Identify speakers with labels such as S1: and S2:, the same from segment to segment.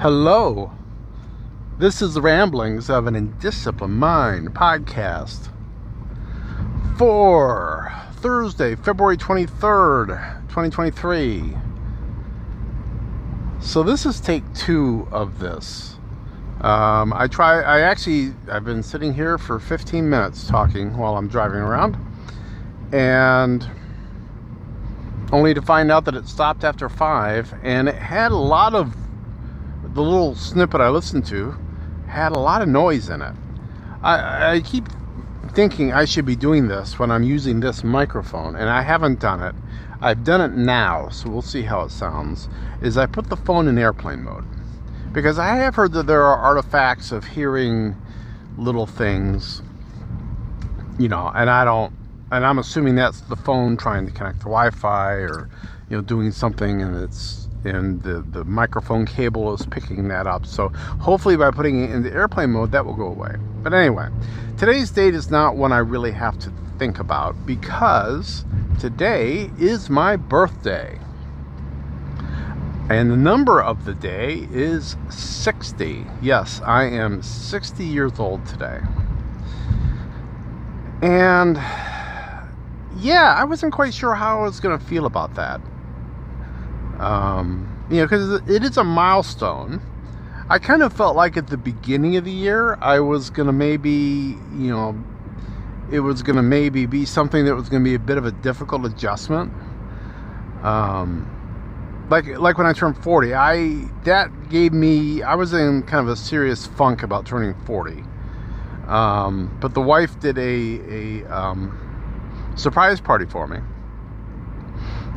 S1: Hello. This is the ramblings of an indisciplined mind podcast for Thursday, February 23rd, 2023. So this is take two of this. Um, I try. I actually. I've been sitting here for 15 minutes talking while I'm driving around, and only to find out that it stopped after five, and it had a lot of the little snippet I listened to had a lot of noise in it. I, I keep thinking I should be doing this when I'm using this microphone, and I haven't done it. I've done it now, so we'll see how it sounds. Is I put the phone in airplane mode because I have heard that there are artifacts of hearing little things, you know, and I don't, and I'm assuming that's the phone trying to connect to Wi-Fi or, you know, doing something, and it's and the, the microphone cable is picking that up. So hopefully by putting it into airplane mode, that will go away. But anyway, today's date is not one I really have to think about because today is my birthday. And the number of the day is 60. Yes, I am 60 years old today. And yeah, I wasn't quite sure how I was going to feel about that. Um, you know, because it is a milestone. I kind of felt like at the beginning of the year, I was going to maybe, you know, it was going to maybe be something that was going to be a bit of a difficult adjustment. Um, like like when I turned 40, I that gave me I was in kind of a serious funk about turning 40. Um, but the wife did a a um, surprise party for me,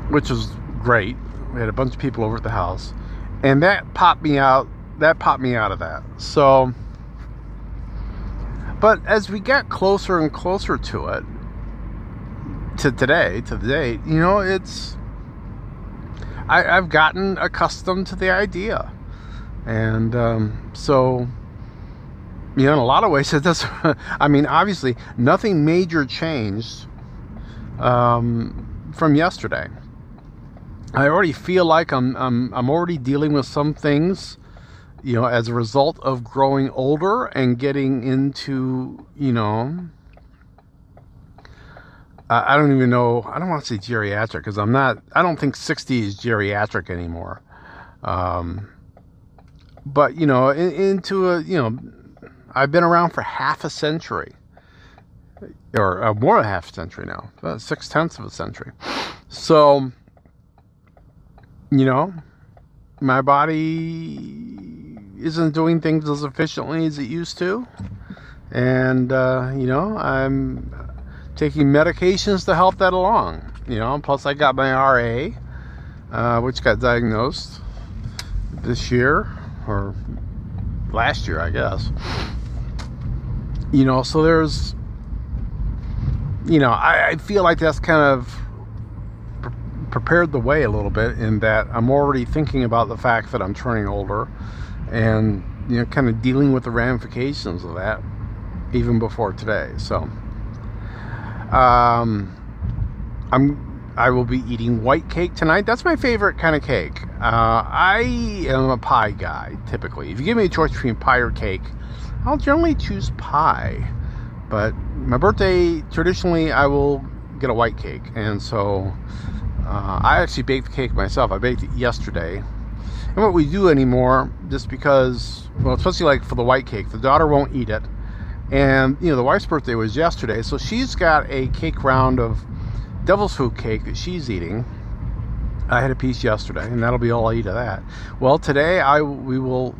S1: which was great. We had a bunch of people over at the house, and that popped me out. That popped me out of that. So, but as we get closer and closer to it, to today, to the date, you know, it's I, have gotten accustomed to the idea, and um, so you know, in a lot of ways, it does. I mean, obviously, nothing major changed um, from yesterday. I already feel like I'm, I'm, I'm already dealing with some things, you know, as a result of growing older and getting into, you know, I don't even know. I don't want to say geriatric because I'm not. I don't think 60 is geriatric anymore. Um, but you know, in, into a you know, I've been around for half a century, or uh, more than half a century now, six tenths of a century. So you know, my body isn't doing things as efficiently as it used to. And, uh, you know, I'm taking medications to help that along. You know, plus I got my RA, uh, which got diagnosed this year or last year, I guess. You know, so there's, you know, I, I feel like that's kind of prepared the way a little bit in that I'm already thinking about the fact that I'm turning older and you know kind of dealing with the ramifications of that even before today so um, I'm I will be eating white cake tonight. That's my favorite kind of cake. Uh, I am a pie guy typically. If you give me a choice between pie or cake, I'll generally choose pie. But my birthday, traditionally, I will get a white cake, and so uh, I actually baked the cake myself. I baked it yesterday. And what we do anymore, just because, well, especially like for the white cake, the daughter won't eat it. And, you know, the wife's birthday was yesterday, so she's got a cake round of devil's food cake that she's eating. I had a piece yesterday, and that'll be all I eat of that. Well, today I we will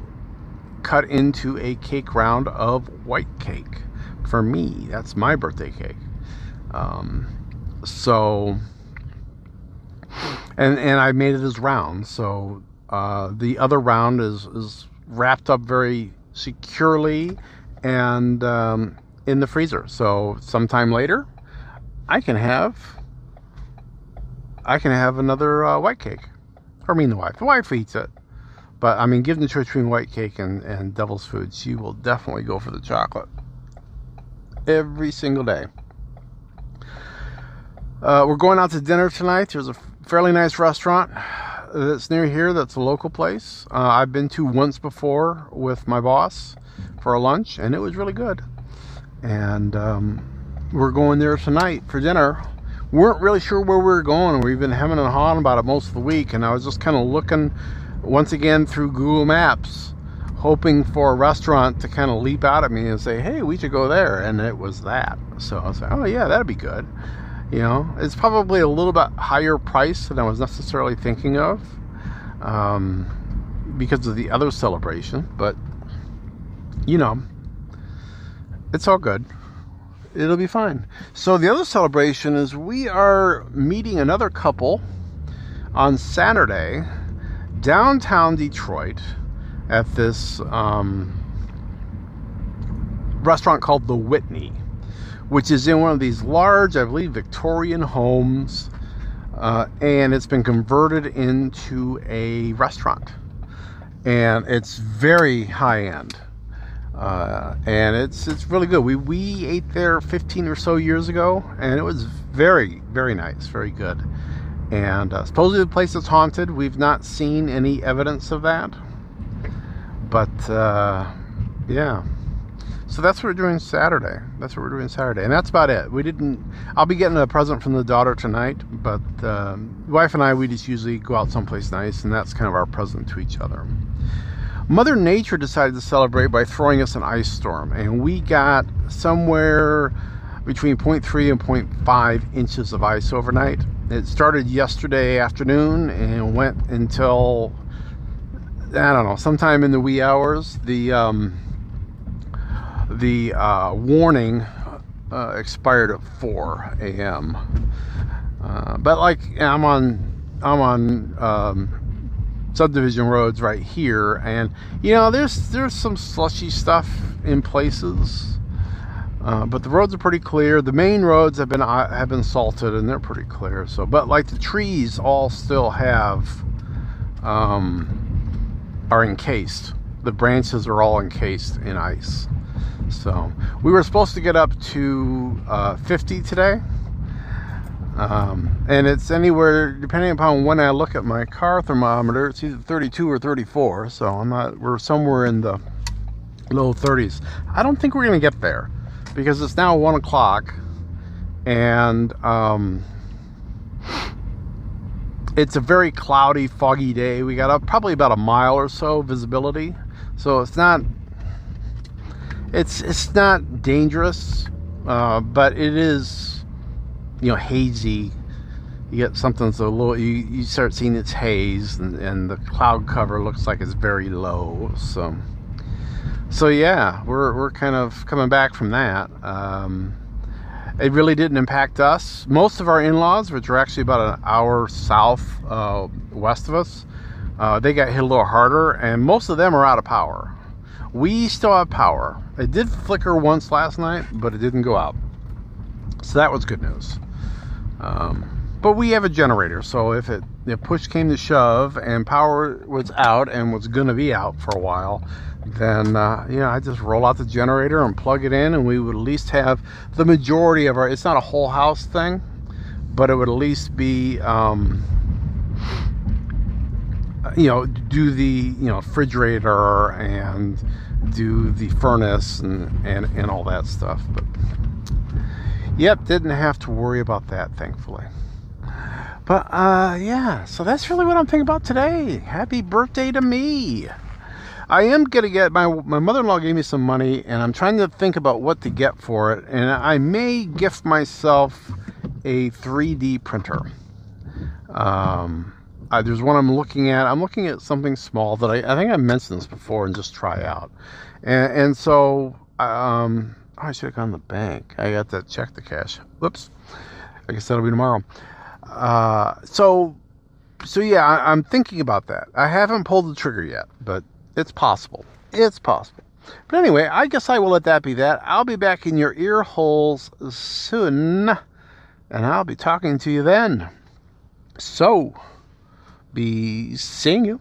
S1: cut into a cake round of white cake for me. That's my birthday cake. Um, so and and I made it as round. So uh, the other round is is wrapped up very securely and um, in the freezer. So sometime later, I can have I can have another uh, white cake. Or I mean the wife. The wife eats it. But I mean, given the choice between white cake and, and devil's food, she will definitely go for the chocolate every single day. Uh, we're going out to dinner tonight. There's a fairly nice restaurant that's near here that's a local place. Uh, I've been to once before with my boss for a lunch, and it was really good. And um, we're going there tonight for dinner. We weren't really sure where we were going. We've been hemming and hawing about it most of the week, and I was just kind of looking once again through Google Maps, hoping for a restaurant to kind of leap out at me and say, "Hey, we should go there," and it was that. So I was like, "Oh yeah, that'd be good." You know, it's probably a little bit higher price than I was necessarily thinking of um, because of the other celebration, but you know, it's all good. It'll be fine. So, the other celebration is we are meeting another couple on Saturday downtown Detroit at this um, restaurant called The Whitney which is in one of these large, I believe, Victorian homes, uh, and it's been converted into a restaurant. And it's very high end. Uh, and it's it's really good. We we ate there 15 or so years ago, and it was very very nice, very good. And uh, supposedly the place is haunted. We've not seen any evidence of that, but uh, yeah. So that's what we're doing Saturday. That's what we're doing Saturday, and that's about it. We didn't. I'll be getting a present from the daughter tonight, but um, wife and I we just usually go out someplace nice, and that's kind of our present to each other. Mother Nature decided to celebrate by throwing us an ice storm, and we got somewhere between 0.3 and 0.5 inches of ice overnight. It started yesterday afternoon and went until I don't know, sometime in the wee hours. The um, the uh, warning uh, expired at 4 a.m. Uh, but like I'm on I'm on um, subdivision roads right here, and you know there's there's some slushy stuff in places, uh, but the roads are pretty clear. The main roads have been uh, have been salted, and they're pretty clear. So, but like the trees all still have um, are encased. The branches are all encased in ice. So we were supposed to get up to uh, 50 today. Um, and it's anywhere depending upon when I look at my car thermometer it's either 32 or 34 so I'm not we're somewhere in the low 30s I don't think we're gonna get there because it's now one o'clock and um, it's a very cloudy foggy day. We got up probably about a mile or so visibility. So it's not it's it's not dangerous, uh, but it is, you know, hazy. You get something that's a little. You, you start seeing it's haze, and, and the cloud cover looks like it's very low. So, so yeah, we're we're kind of coming back from that. Um, it really didn't impact us. Most of our in-laws, which are actually about an hour south uh, west of us, uh, they got hit a little harder, and most of them are out of power. We still have power. It did flicker once last night, but it didn't go out. So that was good news. Um, but we have a generator, so if it if push came to shove and power was out and was to be out for a while, then uh, you know I just roll out the generator and plug it in, and we would at least have the majority of our. It's not a whole house thing, but it would at least be. Um, you know, do the you know refrigerator and do the furnace and and and all that stuff. But yep, didn't have to worry about that, thankfully. But uh, yeah, so that's really what I'm thinking about today. Happy birthday to me. I am gonna get my my mother-in-law gave me some money, and I'm trying to think about what to get for it. And I may gift myself a 3D printer. Um, there's one I'm looking at. I'm looking at something small that I, I think I mentioned this before and just try out. And, and so um, oh, I should have gone to the bank. I got to check the cash. Whoops. I guess that'll be tomorrow. Uh, so so yeah, I, I'm thinking about that. I haven't pulled the trigger yet, but it's possible. It's possible. But anyway, I guess I will let that be that. I'll be back in your ear holes soon, and I'll be talking to you then. So be seeing you.